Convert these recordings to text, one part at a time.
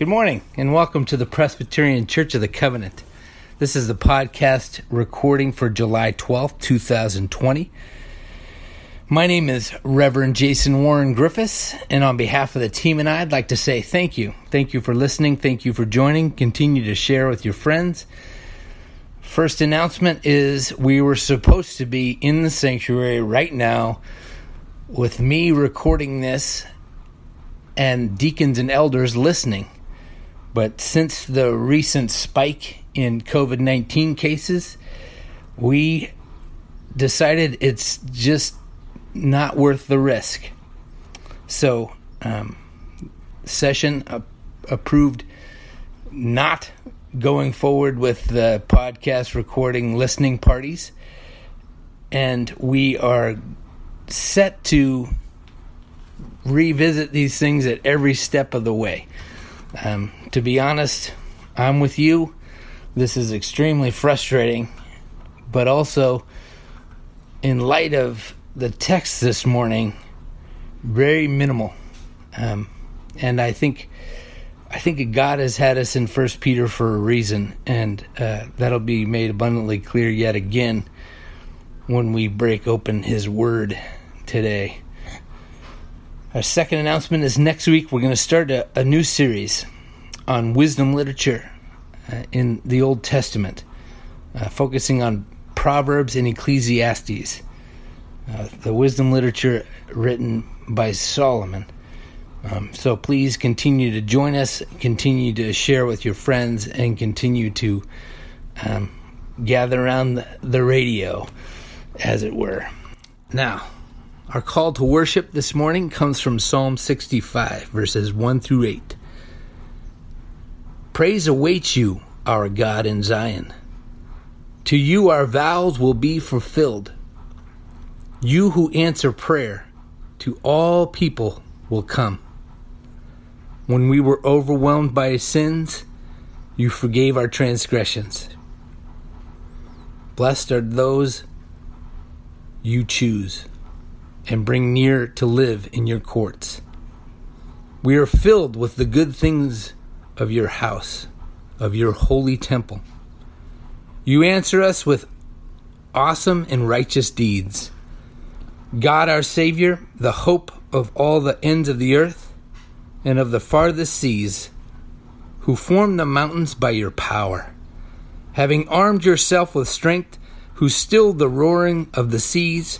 Good morning, and welcome to the Presbyterian Church of the Covenant. This is the podcast recording for July 12th, 2020. My name is Reverend Jason Warren Griffiths, and on behalf of the team and I, I'd like to say thank you. Thank you for listening. Thank you for joining. Continue to share with your friends. First announcement is we were supposed to be in the sanctuary right now with me recording this and deacons and elders listening. But since the recent spike in COVID 19 cases, we decided it's just not worth the risk. So, um, session approved not going forward with the podcast recording listening parties. And we are set to revisit these things at every step of the way. Um, to be honest, I'm with you. This is extremely frustrating, but also, in light of the text this morning, very minimal. Um, and I think, I think God has had us in First Peter for a reason, and uh, that'll be made abundantly clear yet again when we break open His Word today. Our second announcement is next week we're going to start a, a new series on wisdom literature uh, in the Old Testament, uh, focusing on Proverbs and Ecclesiastes, uh, the wisdom literature written by Solomon. Um, so please continue to join us, continue to share with your friends, and continue to um, gather around the, the radio, as it were. Now, our call to worship this morning comes from Psalm 65, verses 1 through 8. Praise awaits you, our God in Zion. To you our vows will be fulfilled. You who answer prayer, to all people will come. When we were overwhelmed by sins, you forgave our transgressions. Blessed are those you choose and bring near to live in your courts. We are filled with the good things of your house, of your holy temple. You answer us with awesome and righteous deeds. God our Savior, the hope of all the ends of the earth and of the farthest seas, who formed the mountains by your power, having armed yourself with strength, who stilled the roaring of the seas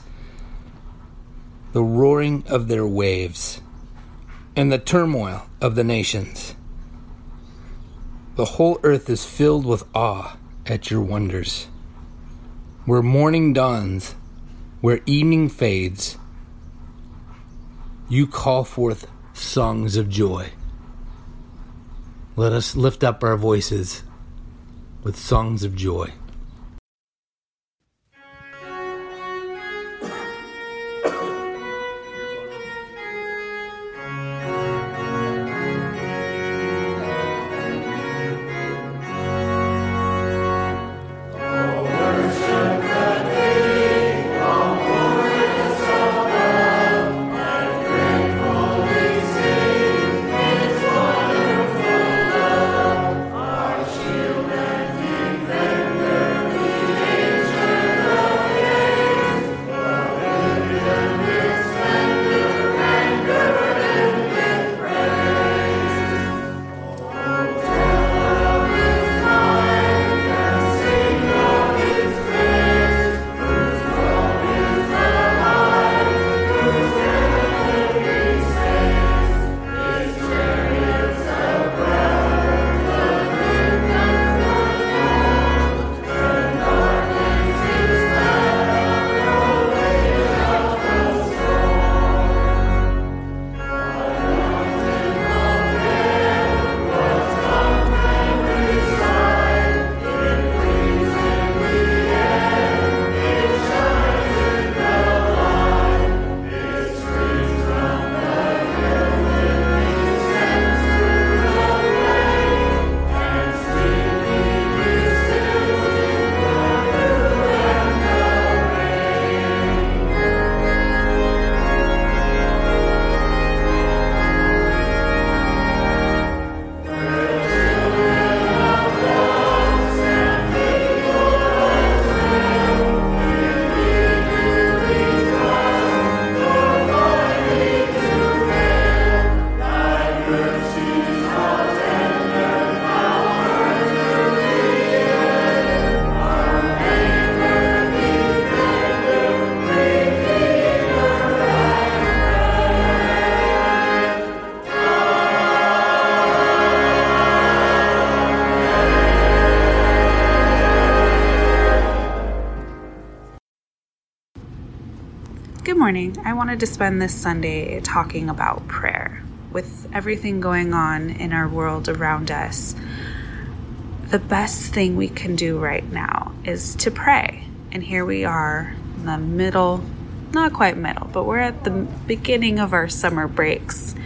the roaring of their waves, and the turmoil of the nations. The whole earth is filled with awe at your wonders. Where morning dawns, where evening fades, you call forth songs of joy. Let us lift up our voices with songs of joy. Morning, I wanted to spend this Sunday talking about prayer. With everything going on in our world around us, the best thing we can do right now is to pray. And here we are in the middle, not quite middle, but we're at the beginning of our summer breaks.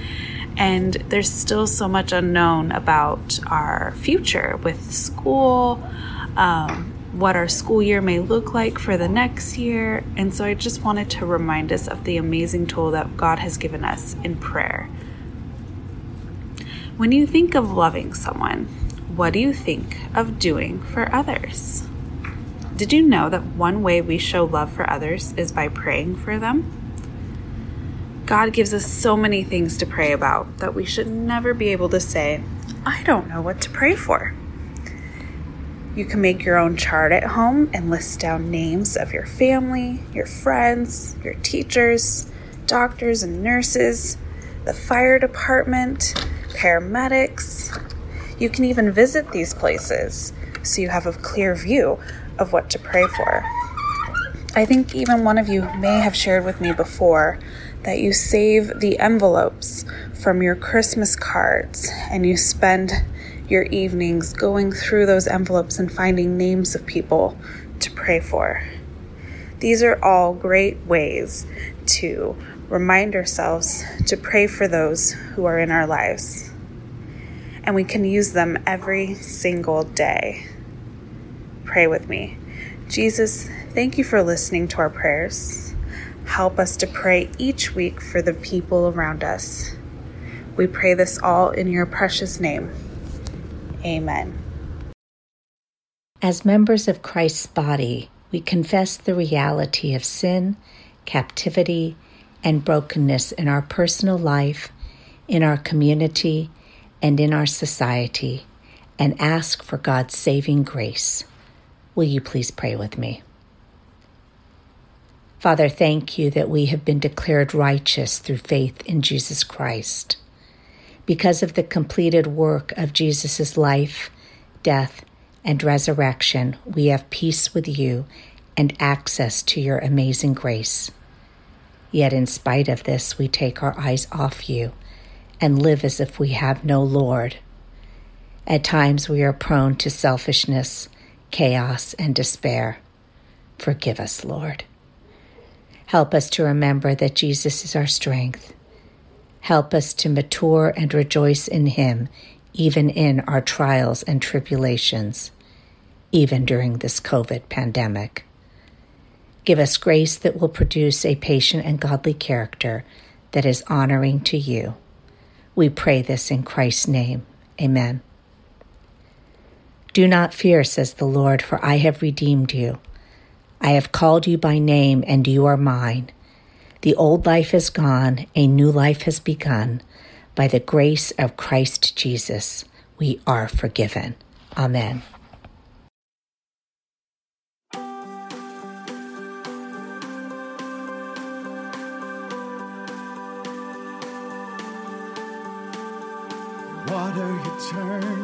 And there's still so much unknown about our future with school, um, what our school year may look like for the next year. And so I just wanted to remind us of the amazing tool that God has given us in prayer. When you think of loving someone, what do you think of doing for others? Did you know that one way we show love for others is by praying for them? God gives us so many things to pray about that we should never be able to say, I don't know what to pray for. You can make your own chart at home and list down names of your family, your friends, your teachers, doctors and nurses, the fire department, paramedics. You can even visit these places so you have a clear view of what to pray for. I think even one of you may have shared with me before that you save the envelopes from your Christmas cards and you spend your evenings going through those envelopes and finding names of people to pray for. These are all great ways to remind ourselves to pray for those who are in our lives. And we can use them every single day. Pray with me. Jesus, thank you for listening to our prayers. Help us to pray each week for the people around us. We pray this all in your precious name. Amen. As members of Christ's body, we confess the reality of sin, captivity, and brokenness in our personal life, in our community, and in our society, and ask for God's saving grace. Will you please pray with me? Father, thank you that we have been declared righteous through faith in Jesus Christ because of the completed work of Jesus' life, death, and resurrection, we have peace with you and access to your amazing grace. Yet, in spite of this, we take our eyes off you and live as if we have no Lord. At times, we are prone to selfishness, chaos, and despair. Forgive us, Lord. Help us to remember that Jesus is our strength Help us to mature and rejoice in Him, even in our trials and tribulations, even during this COVID pandemic. Give us grace that will produce a patient and godly character that is honoring to you. We pray this in Christ's name. Amen. Do not fear, says the Lord, for I have redeemed you. I have called you by name, and you are mine. The old life is gone, a new life has begun. By the grace of Christ Jesus, we are forgiven. Amen. You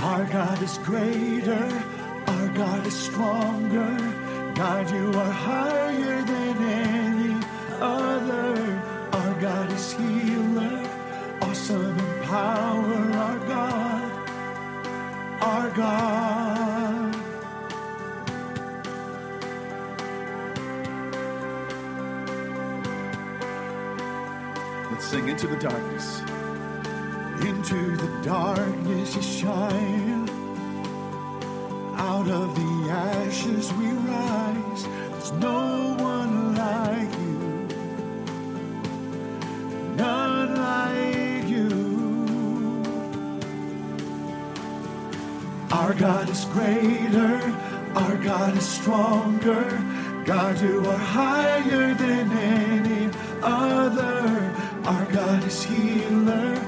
Our God is greater. Our God is stronger. God, you are higher than any other. Our God is healer, awesome in power. Our God, our God. Let's sing into the darkness. Into the darkness you shine. Out of the ashes we rise. There's no one like you. None like you. Our God is greater. Our God is stronger. God, you are higher than any other. Our God is healer.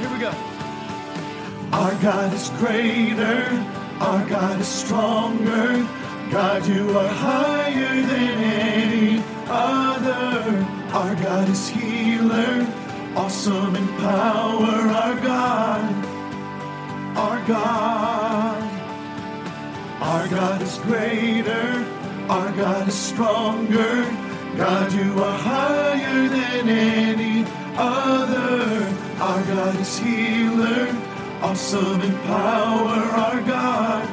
Here we go. Our God is greater, our God is stronger. God, you are higher than any other. Our God is healer, awesome in power. Our God, our God. Our God is greater, our God is stronger. God, you are higher than any other. Our God is healer, awesome in power. Our God,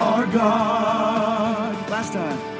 our God. Last time.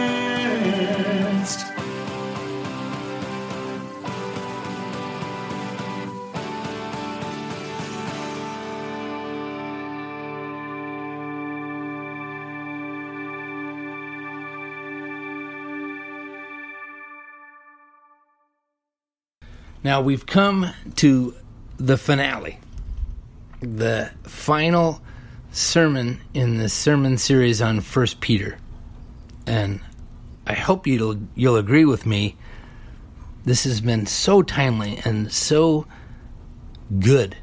Now we've come to the finale, the final sermon in the sermon series on First Peter, and I hope you'll you'll agree with me. This has been so timely and so good.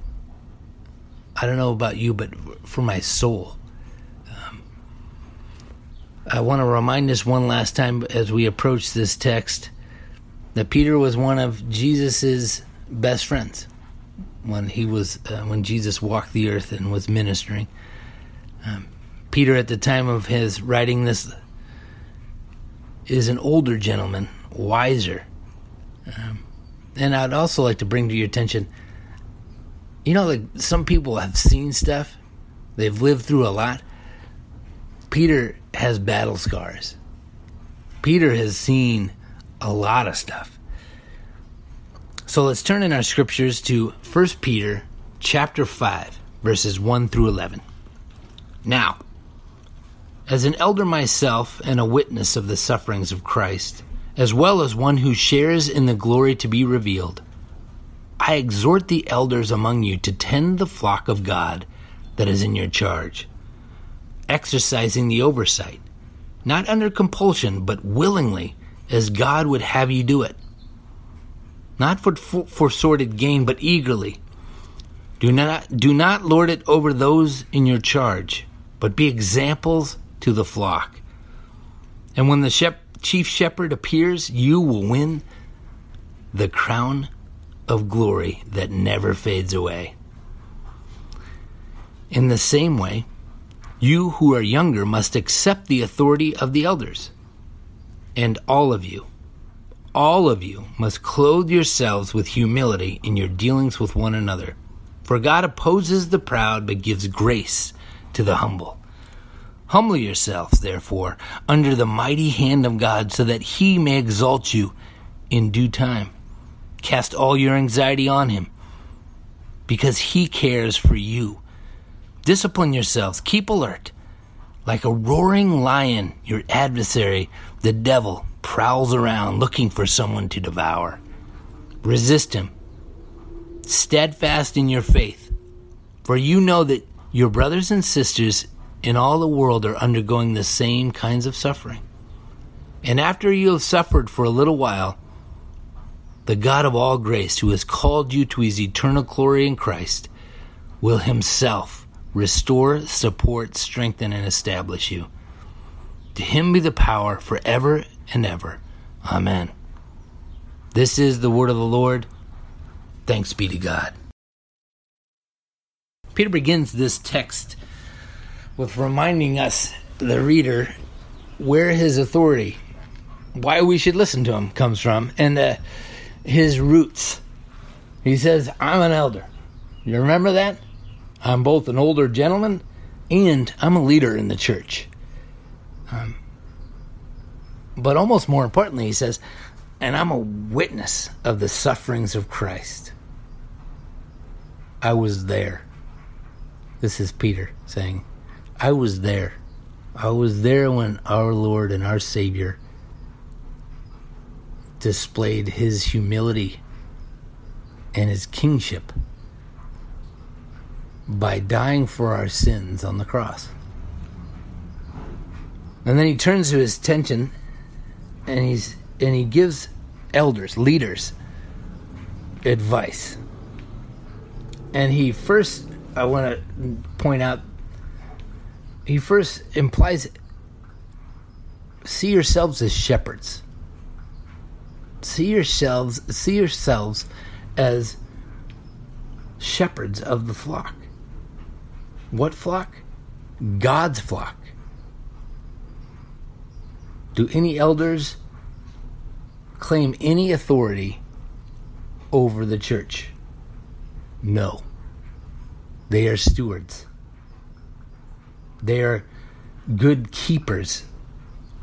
I don't know about you, but for my soul. Um, I want to remind us one last time as we approach this text that Peter was one of Jesus's best friends when he was uh, when Jesus walked the earth and was ministering. Um, Peter, at the time of his writing this, is an older gentleman, wiser. Um, and I'd also like to bring to your attention, you know, like some people have seen stuff, they've lived through a lot. Peter has battle scars. Peter has seen a lot of stuff. So let's turn in our scriptures to 1 Peter chapter 5 verses 1 through 11. Now, as an elder myself and a witness of the sufferings of Christ, as well as one who shares in the glory to be revealed, I exhort the elders among you to tend the flock of God that is in your charge, exercising the oversight, not under compulsion, but willingly, as God would have you do it. Not for, for, for sordid gain, but eagerly. Do not, do not lord it over those in your charge, but be examples to the flock. And when the shep- chief shepherd appears, you will win the crown of glory that never fades away. In the same way, you who are younger must accept the authority of the elders. And all of you, all of you must clothe yourselves with humility in your dealings with one another. For God opposes the proud but gives grace to the humble. Humble yourselves, therefore, under the mighty hand of God, so that he may exalt you in due time Cast all your anxiety on Him because He cares for you. Discipline yourselves, keep alert. Like a roaring lion, your adversary, the devil, prowls around looking for someone to devour. Resist him, steadfast in your faith, for you know that your brothers and sisters in all the world are undergoing the same kinds of suffering. And after you have suffered for a little while, the God of all grace, who has called you to his eternal glory in Christ, will himself restore, support, strengthen, and establish you. To him be the power forever and ever. Amen. This is the word of the Lord. Thanks be to God. Peter begins this text with reminding us, the reader, where his authority, why we should listen to him, comes from, and uh, his roots. He says, I'm an elder. You remember that? I'm both an older gentleman and I'm a leader in the church. Um, but almost more importantly, he says, and I'm a witness of the sufferings of Christ. I was there. This is Peter saying, I was there. I was there when our Lord and our Savior displayed his humility and his kingship by dying for our sins on the cross. And then he turns to his attention and he's and he gives elders, leaders advice. And he first I want to point out he first implies see yourselves as shepherds. See yourselves see yourselves as shepherds of the flock. What flock? God's flock. Do any elders claim any authority over the church? No. They are stewards. They are good keepers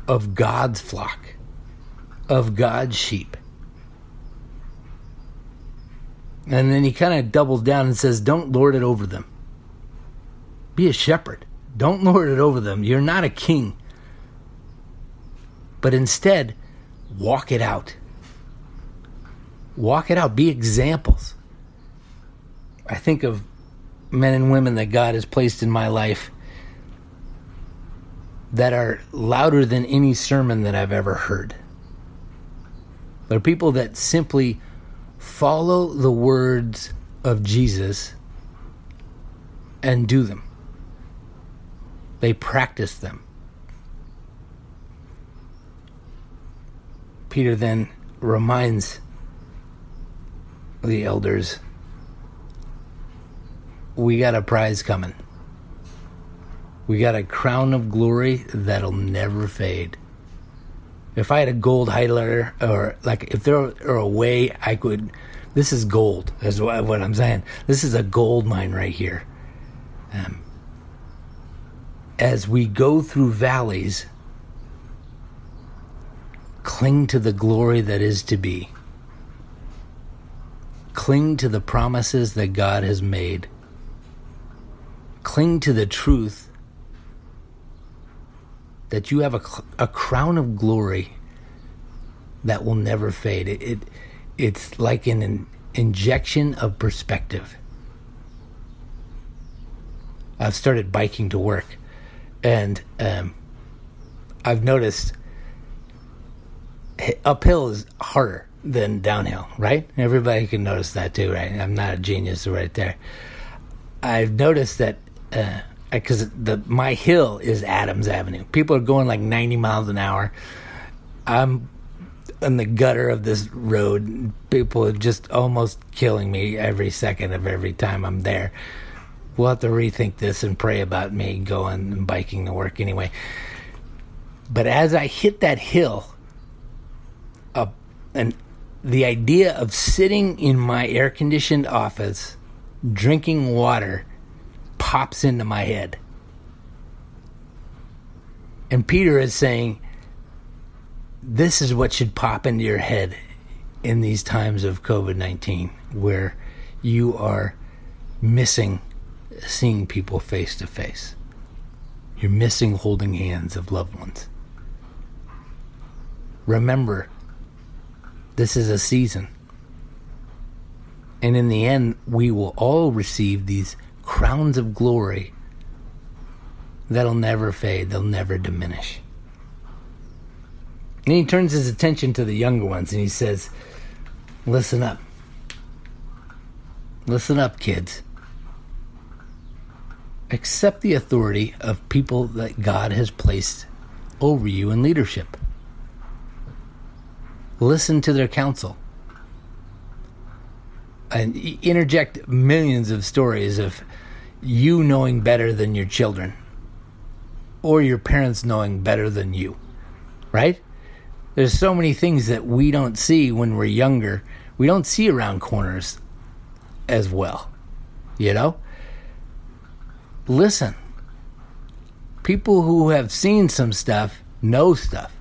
of God's flock, of God's sheep. And then he kind of doubles down and says, Don't lord it over them. Be a shepherd. Don't lord it over them. You're not a king. But instead, walk it out. Walk it out. Be examples. I think of men and women that God has placed in my life that are louder than any sermon that I've ever heard. They're people that simply follow the words of Jesus and do them. They practice them. Peter then reminds the elders we got a prize coming. We got a crown of glory that'll never fade. If I had a gold highlighter, or like if there were a way I could, this is gold, is what I'm saying. This is a gold mine right here. Um, as we go through valleys, cling to the glory that is to be. Cling to the promises that God has made. Cling to the truth that you have a, a crown of glory that will never fade. It, it it's like an, an injection of perspective. I've started biking to work, and um, I've noticed uphill is harder than downhill, right? Everybody can notice that too, right? I'm not a genius right there. I've noticed that because uh, the my hill is Adams Avenue. People are going like 90 miles an hour. I'm in the gutter of this road. People are just almost killing me every second of every time I'm there. We'll have to rethink this and pray about me going and biking to work anyway. But as I hit that hill, and the idea of sitting in my air conditioned office drinking water pops into my head. And Peter is saying, This is what should pop into your head in these times of COVID 19 where you are missing seeing people face to face. You're missing holding hands of loved ones. Remember, this is a season. And in the end, we will all receive these crowns of glory that'll never fade, they'll never diminish. And he turns his attention to the younger ones and he says, Listen up. Listen up, kids. Accept the authority of people that God has placed over you in leadership. Listen to their counsel. And interject millions of stories of you knowing better than your children or your parents knowing better than you, right? There's so many things that we don't see when we're younger. We don't see around corners as well, you know? Listen. People who have seen some stuff know stuff.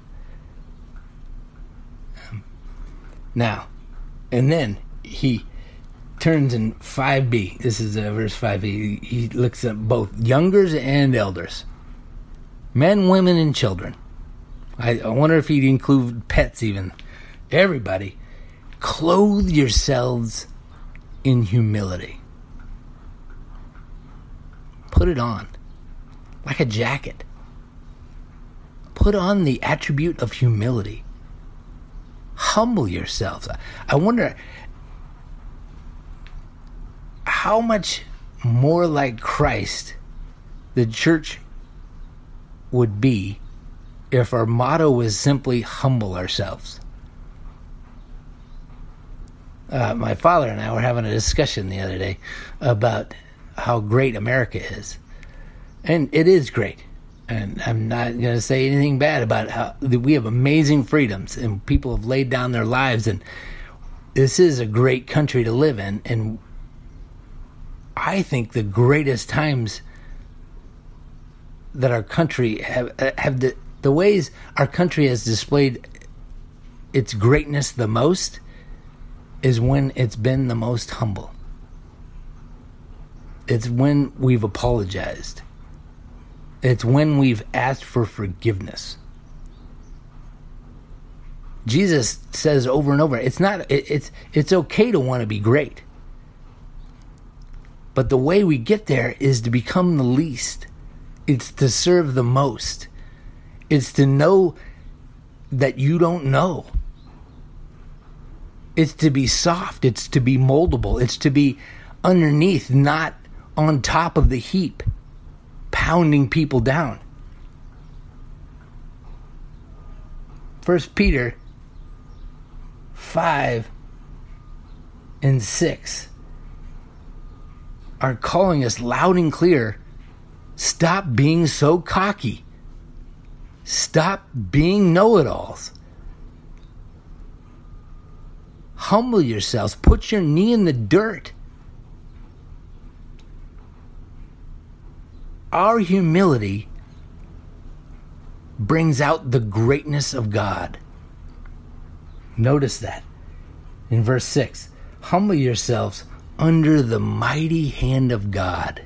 Now, and then he turns in 5b. This is uh, verse 5b. He looks at both youngers and elders, men, women, and children. I, I wonder if he'd include pets even. Everybody, clothe yourselves in humility. Put it on like a jacket. Put on the attribute of humility. Humble yourselves. I wonder how much more like Christ the church would be if our motto was simply humble ourselves. Uh, my father and I were having a discussion the other day about how great America is. And it is great. And I'm not going to say anything bad about how we have amazing freedoms and people have laid down their lives. And this is a great country to live in. And I think the greatest times that our country have, have the, the ways our country has displayed its greatness the most is when it's been the most humble. It's when we've apologized. It's when we've asked for forgiveness. Jesus says over and over, it's not it, it's it's okay to want to be great. But the way we get there is to become the least. It's to serve the most. It's to know that you don't know. It's to be soft. It's to be moldable. It's to be underneath, not on top of the heap, pounding people down. First Peter 5 and 6 are calling us loud and clear stop being so cocky. Stop being know it alls. Humble yourselves. Put your knee in the dirt. Our humility brings out the greatness of God. Notice that in verse 6 Humble yourselves under the mighty hand of God.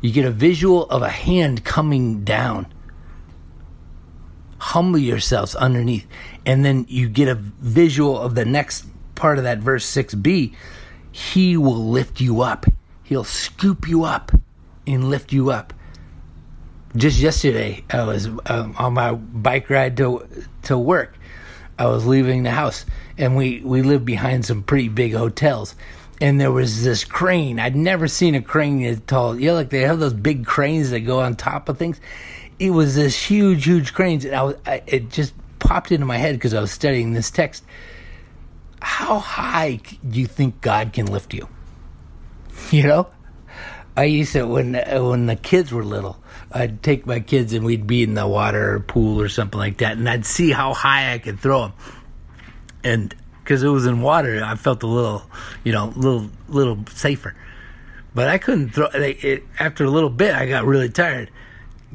You get a visual of a hand coming down. Humble yourselves underneath. And then you get a visual of the next part of that verse 6b. He will lift you up. He'll scoop you up and lift you up. Just yesterday, I was um, on my bike ride to to work. I was leaving the house, and we we live behind some pretty big hotels. And there was this crane. I'd never seen a crane as tall. You know, like they have those big cranes that go on top of things. It was this huge, huge cranes, and I was. I, it just popped into my head because I was studying this text. How high do you think God can lift you? You know, I used to when when the kids were little, I'd take my kids and we'd be in the water or pool or something like that, and I'd see how high I could throw them, and because it was in water, I felt a little, you know, little little safer. But I couldn't throw. It, after a little bit, I got really tired.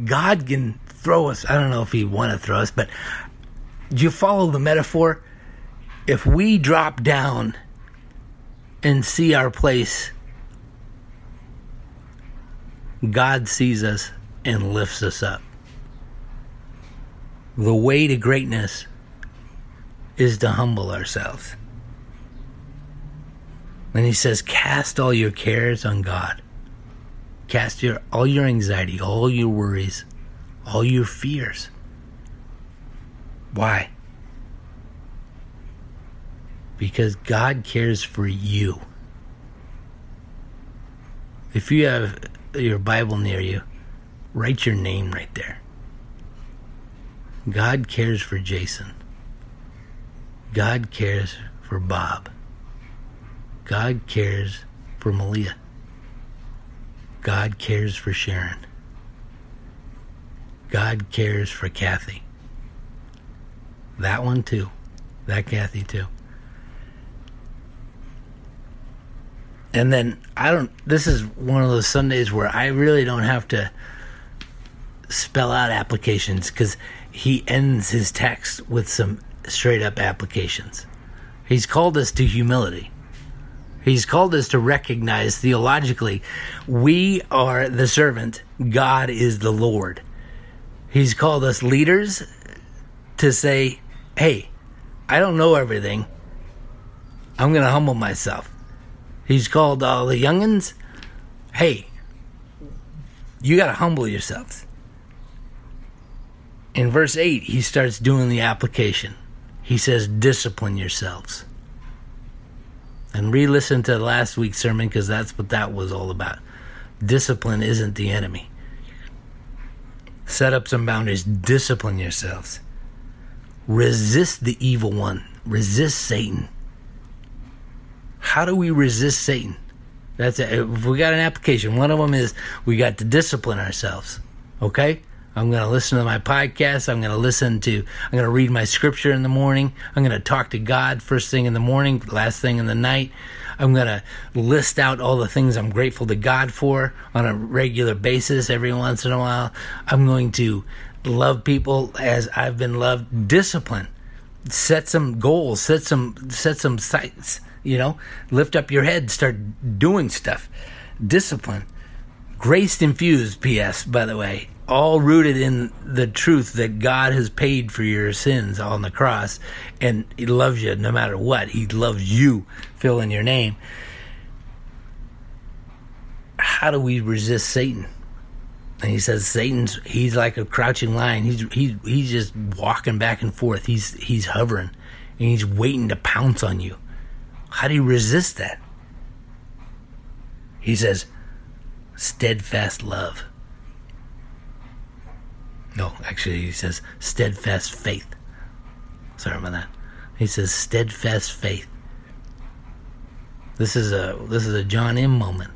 God can throw us. I don't know if He want to throw us, but do you follow the metaphor? if we drop down and see our place, God sees us and lifts us up. The way to greatness is to humble ourselves. And he says, Cast all your cares on God. Cast your all your anxiety, all your worries, all your fears. Why? Because God cares for you. If you have your Bible near you, write your name right there. God cares for Jason. God cares for Bob. God cares for Malia. God cares for Sharon. God cares for Kathy. That one too. That Kathy too. And then I don't this is one of those Sundays where I really don't have to spell out applications cuz he ends his text with some straight up applications. He's called us to humility. He's called us to recognize theologically we are the servant, God is the Lord. He's called us leaders to say, hey, I don't know everything. I'm going to humble myself. He's called all the youngins, hey, you got to humble yourselves. In verse 8, he starts doing the application. He says, discipline yourselves. And re listen to last week's sermon because that's what that was all about. Discipline isn't the enemy. Set up some boundaries, discipline yourselves. Resist the evil one, resist Satan. How do we resist Satan? That's it. If we got an application, one of them is we got to discipline ourselves. Okay? I'm going to listen to my podcast. I'm going to listen to, I'm going to read my scripture in the morning. I'm going to talk to God first thing in the morning, last thing in the night. I'm going to list out all the things I'm grateful to God for on a regular basis every once in a while. I'm going to love people as I've been loved. Discipline. Set some goals, set some, set some sights, you know, lift up your head, start doing stuff. Discipline. Grace infused, P.S., by the way all rooted in the truth that God has paid for your sins on the cross and He loves you no matter what. He loves you, fill in your name. How do we resist Satan? And he says Satan's he's like a crouching lion. He's he's he's just walking back and forth. He's he's hovering and he's waiting to pounce on you. How do you resist that? He says steadfast love. No, actually, he says steadfast faith. Sorry about that. He says steadfast faith. This is a this is a John M moment.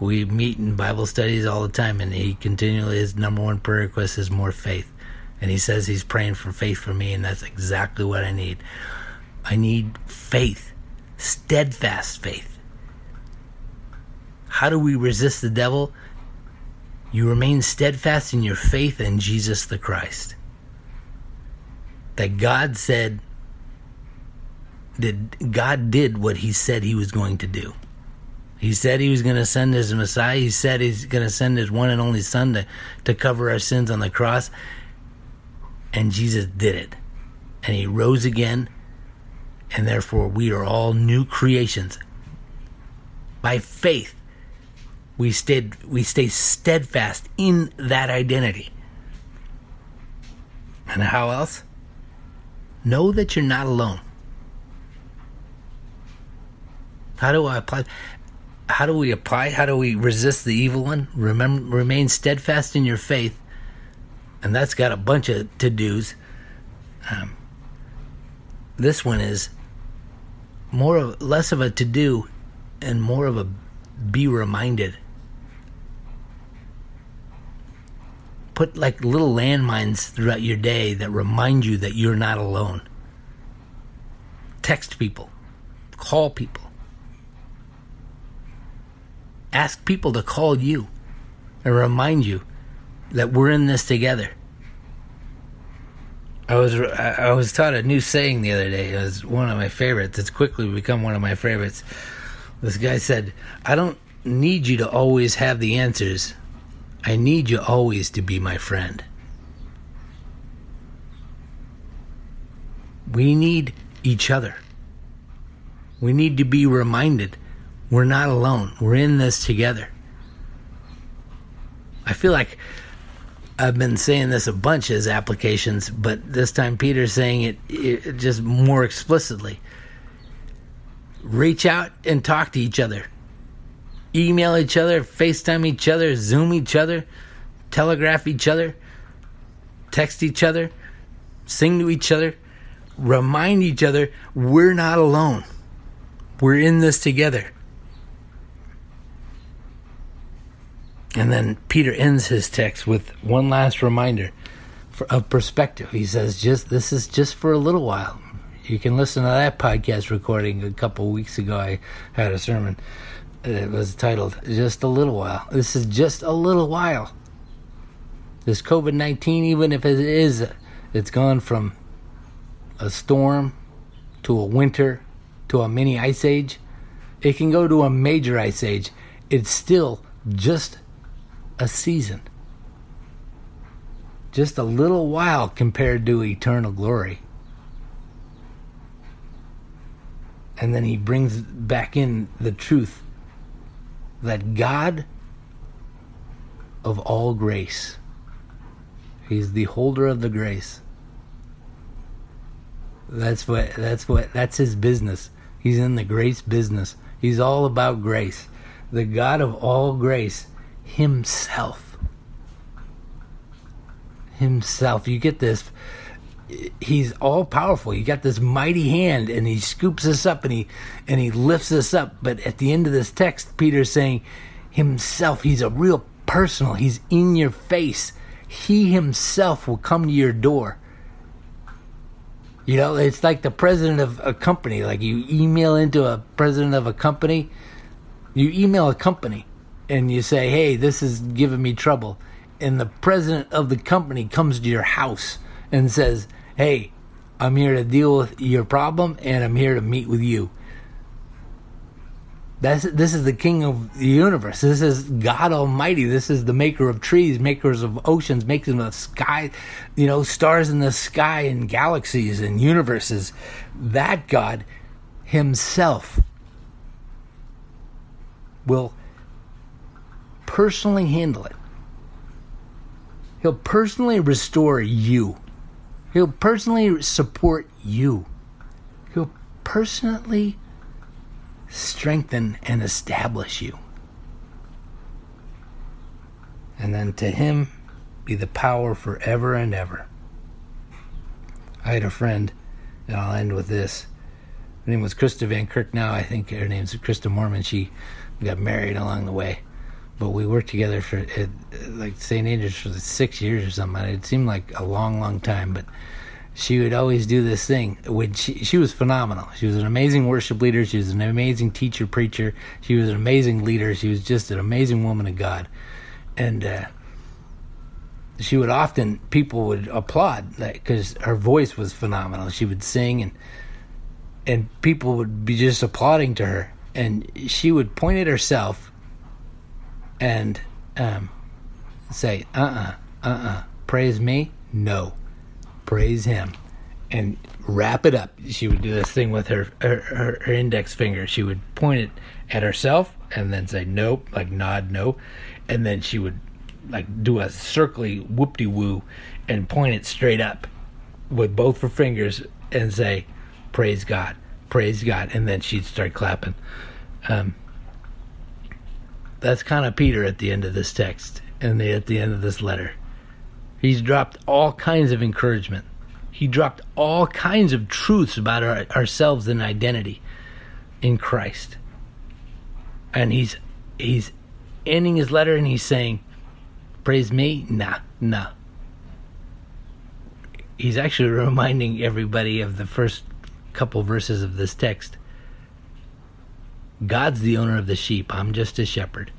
We meet in Bible studies all the time, and he continually his number one prayer request is more faith. And he says he's praying for faith for me, and that's exactly what I need. I need faith, steadfast faith. How do we resist the devil? You remain steadfast in your faith in Jesus the Christ. That God said that God did what he said he was going to do. He said he was going to send his Messiah. He said he's going to send his one and only Son to, to cover our sins on the cross. And Jesus did it. And he rose again. And therefore, we are all new creations by faith we stayed we stay steadfast in that identity. And how else? Know that you're not alone. How do I apply how do we apply? How do we resist the evil one? Remember remain steadfast in your faith. And that's got a bunch of to dos. Um, this one is more of less of a to do and more of a be reminded put like little landmines throughout your day that remind you that you're not alone. Text people, call people, ask people to call you and remind you that we're in this together. I was I was taught a new saying the other day. It was one of my favorites. It's quickly become one of my favorites. This guy said, "I don't need you to always have the answers. I need you always to be my friend." We need each other. We need to be reminded we're not alone. We're in this together. I feel like I've been saying this a bunch as applications, but this time Peter's saying it, it just more explicitly. Reach out and talk to each other. Email each other, FaceTime each other, Zoom each other, telegraph each other, text each other, sing to each other, remind each other we're not alone. We're in this together. And then Peter ends his text with one last reminder for, of perspective. He says, "Just this is just for a little while." You can listen to that podcast recording a couple weeks ago. I had a sermon. It was titled "Just a Little While." This is just a little while. This COVID nineteen, even if it is, it's gone from a storm to a winter to a mini ice age. It can go to a major ice age. It's still just a season. Just a little while compared to eternal glory. And then he brings back in the truth that God of all grace, He's the holder of the grace. That's what that's what that's his business. He's in the grace business. He's all about grace. The God of all grace himself. Himself. You get this. He's all powerful. You got this mighty hand, and he scoops us up, and he and he lifts us up. But at the end of this text, Peter's saying, himself. He's a real personal. He's in your face. He himself will come to your door. You know, it's like the president of a company. Like you email into a president of a company, you email a company and you say, hey, this is giving me trouble. And the president of the company comes to your house and says, hey, I'm here to deal with your problem and I'm here to meet with you. That's, this is the king of the universe. This is God Almighty. This is the maker of trees, makers of oceans, makers of sky, you know, stars in the sky and galaxies and universes. That God Himself will personally handle it. He'll personally restore you. He'll personally support you. He'll personally strengthen and establish you. And then to him be the power forever and ever. I had a friend, and I'll end with this. Her name was Krista Van Kirk. Now I think her name's Krista Mormon. She got married along the way, but we worked together for like St. Andrews for six years or something. It seemed like a long, long time, but she would always do this thing when she she was phenomenal. She was an amazing worship leader. She was an amazing teacher, preacher. She was an amazing leader. She was just an amazing woman of God, and uh, she would often people would applaud because her voice was phenomenal. She would sing and and people would be just applauding to her, and she would point at herself and um, say, "Uh uh-uh, uh, uh-uh. praise me, no." praise him. And wrap it up. She would do this thing with her, her her, index finger. She would point it at herself and then say nope like nod no and then she would like do a circly whoop-de-woo and point it straight up with both her fingers and say praise god. Praise god. And then she'd start clapping. Um, that's kind of peter at the end of this text and the, at the end of this letter He's dropped all kinds of encouragement. He dropped all kinds of truths about our, ourselves and identity in Christ. And he's he's ending his letter and he's saying, "Praise me? Nah, nah." He's actually reminding everybody of the first couple verses of this text. God's the owner of the sheep. I'm just a shepherd.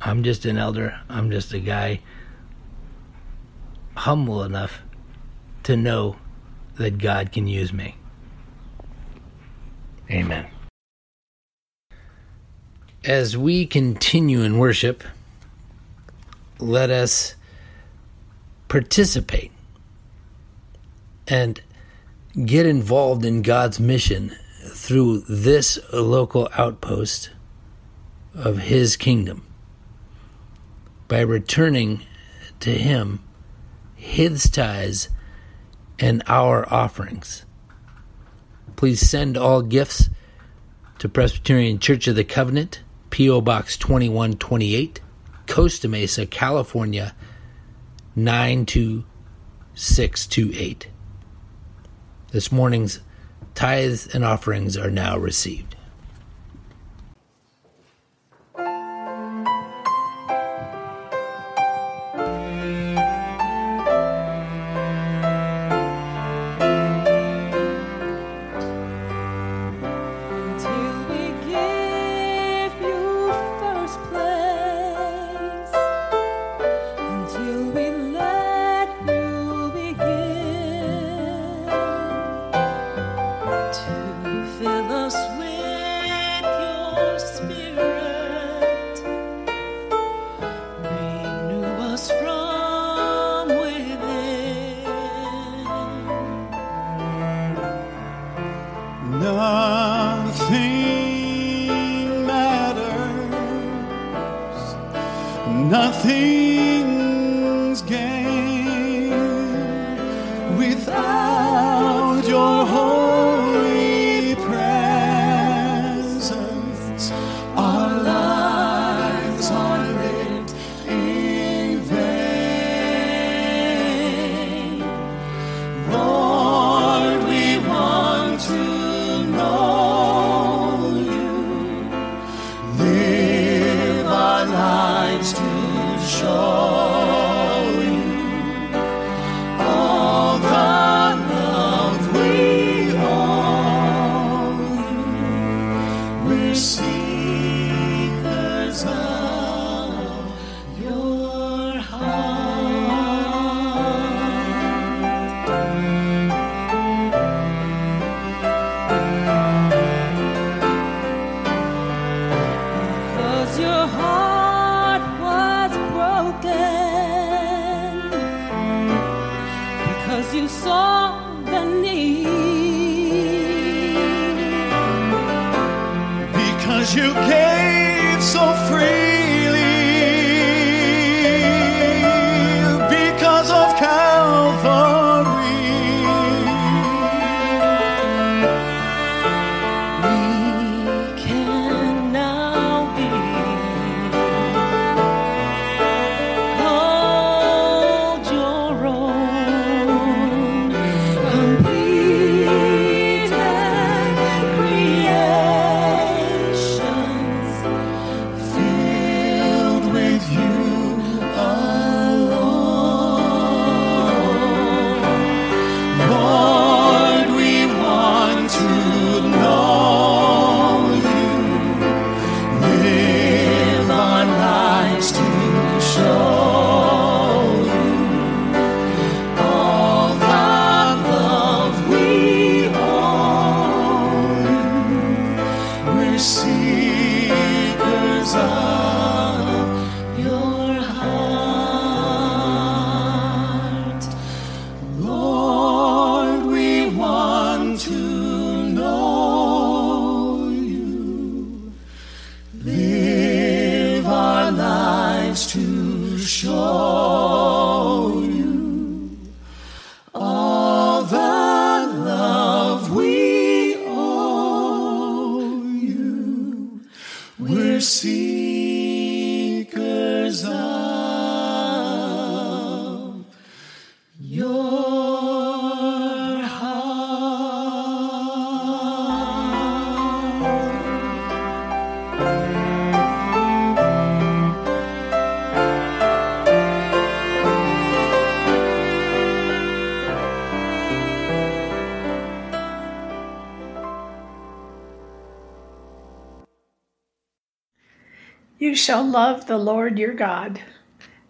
I'm just an elder. I'm just a guy humble enough to know that God can use me. Amen. As we continue in worship, let us participate and get involved in God's mission through this local outpost of His kingdom by returning to Him His tithes and our offerings. Please send all gifts to Presbyterian Church of the Covenant, P.O. Box 2128, Costa Mesa, California 92628. This morning's tithes and offerings are now received. Shall love the Lord your God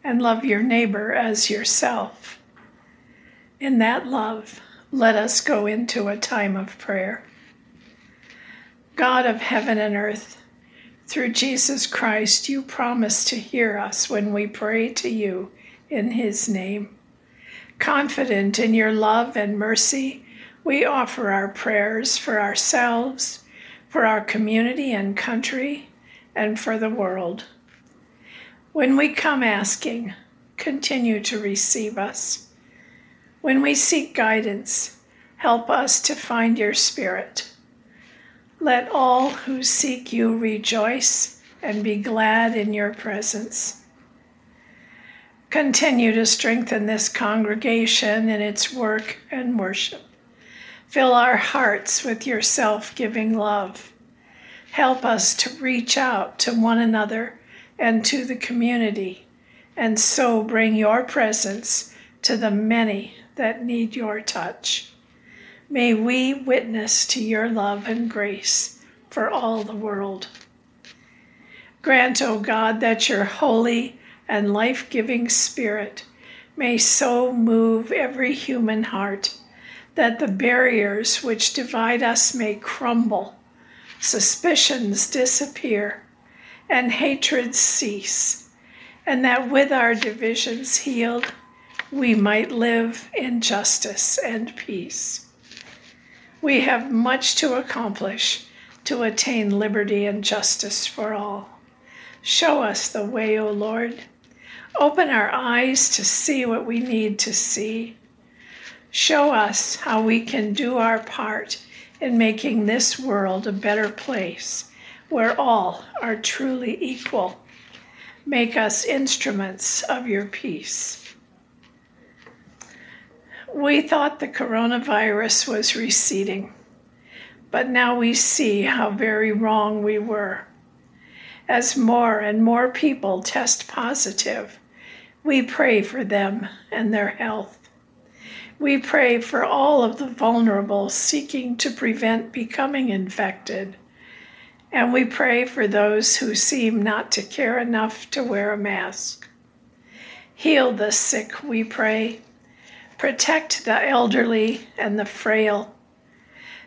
and love your neighbor as yourself. In that love, let us go into a time of prayer. God of heaven and earth, through Jesus Christ, you promise to hear us when we pray to you in his name. Confident in your love and mercy, we offer our prayers for ourselves, for our community and country, and for the world. When we come asking, continue to receive us. When we seek guidance, help us to find your spirit. Let all who seek you rejoice and be glad in your presence. Continue to strengthen this congregation in its work and worship. Fill our hearts with your self giving love. Help us to reach out to one another and to the community, and so bring your presence to the many that need your touch. May we witness to your love and grace for all the world. Grant, O God, that your holy and life giving spirit may so move every human heart that the barriers which divide us may crumble, suspicions disappear, and hatreds cease, and that with our divisions healed, we might live in justice and peace. We have much to accomplish to attain liberty and justice for all. Show us the way, O Lord. Open our eyes to see what we need to see. Show us how we can do our part in making this world a better place where all are truly equal. Make us instruments of your peace. We thought the coronavirus was receding, but now we see how very wrong we were. As more and more people test positive, we pray for them and their health. We pray for all of the vulnerable seeking to prevent becoming infected. And we pray for those who seem not to care enough to wear a mask. Heal the sick, we pray. Protect the elderly and the frail.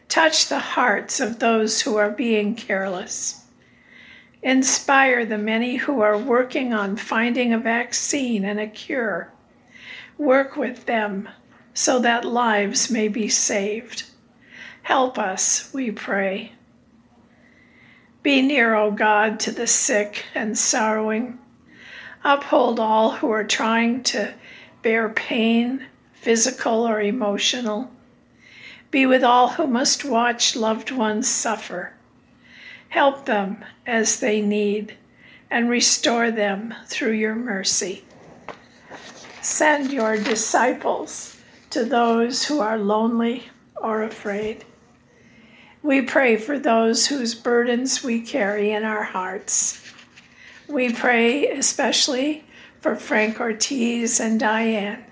Touch the hearts of those who are being careless. Inspire the many who are working on finding a vaccine and a cure. Work with them so that lives may be saved. Help us, we pray. Be near, O God, to the sick and sorrowing. Uphold all who are trying to bear pain, physical or emotional. Be with all who must watch loved ones suffer. Help them as they need and restore them through your mercy. Send your disciples to those who are lonely or afraid. We pray for those whose burdens we carry in our hearts. We pray especially for Frank Ortiz and Diane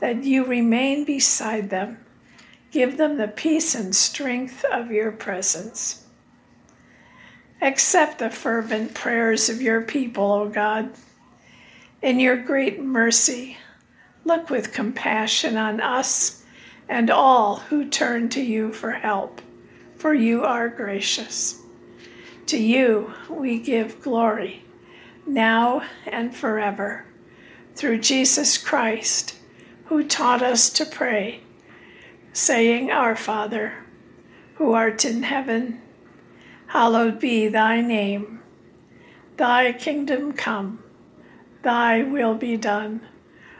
that you remain beside them. Give them the peace and strength of your presence. Accept the fervent prayers of your people, O God. In your great mercy, look with compassion on us and all who turn to you for help, for you are gracious. To you we give glory, now and forever, through Jesus Christ, who taught us to pray, saying, Our Father, who art in heaven, hallowed be thy name. Thy kingdom come, thy will be done,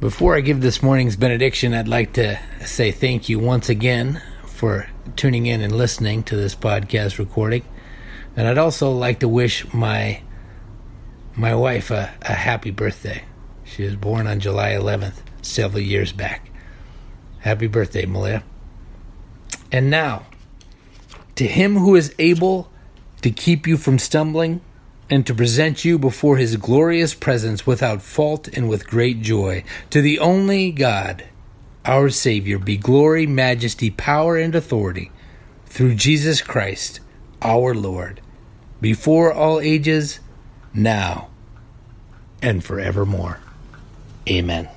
Before I give this morning's benediction, I'd like to say thank you once again for tuning in and listening to this podcast recording. And I'd also like to wish my my wife a, a happy birthday. She was born on July 11th, several years back. Happy birthday, Malia. And now, to him who is able to keep you from stumbling and to present you before his glorious presence without fault and with great joy, to the only God, our Savior, be glory, majesty, power, and authority through Jesus Christ, our Lord, before all ages, now, and forevermore. Amen.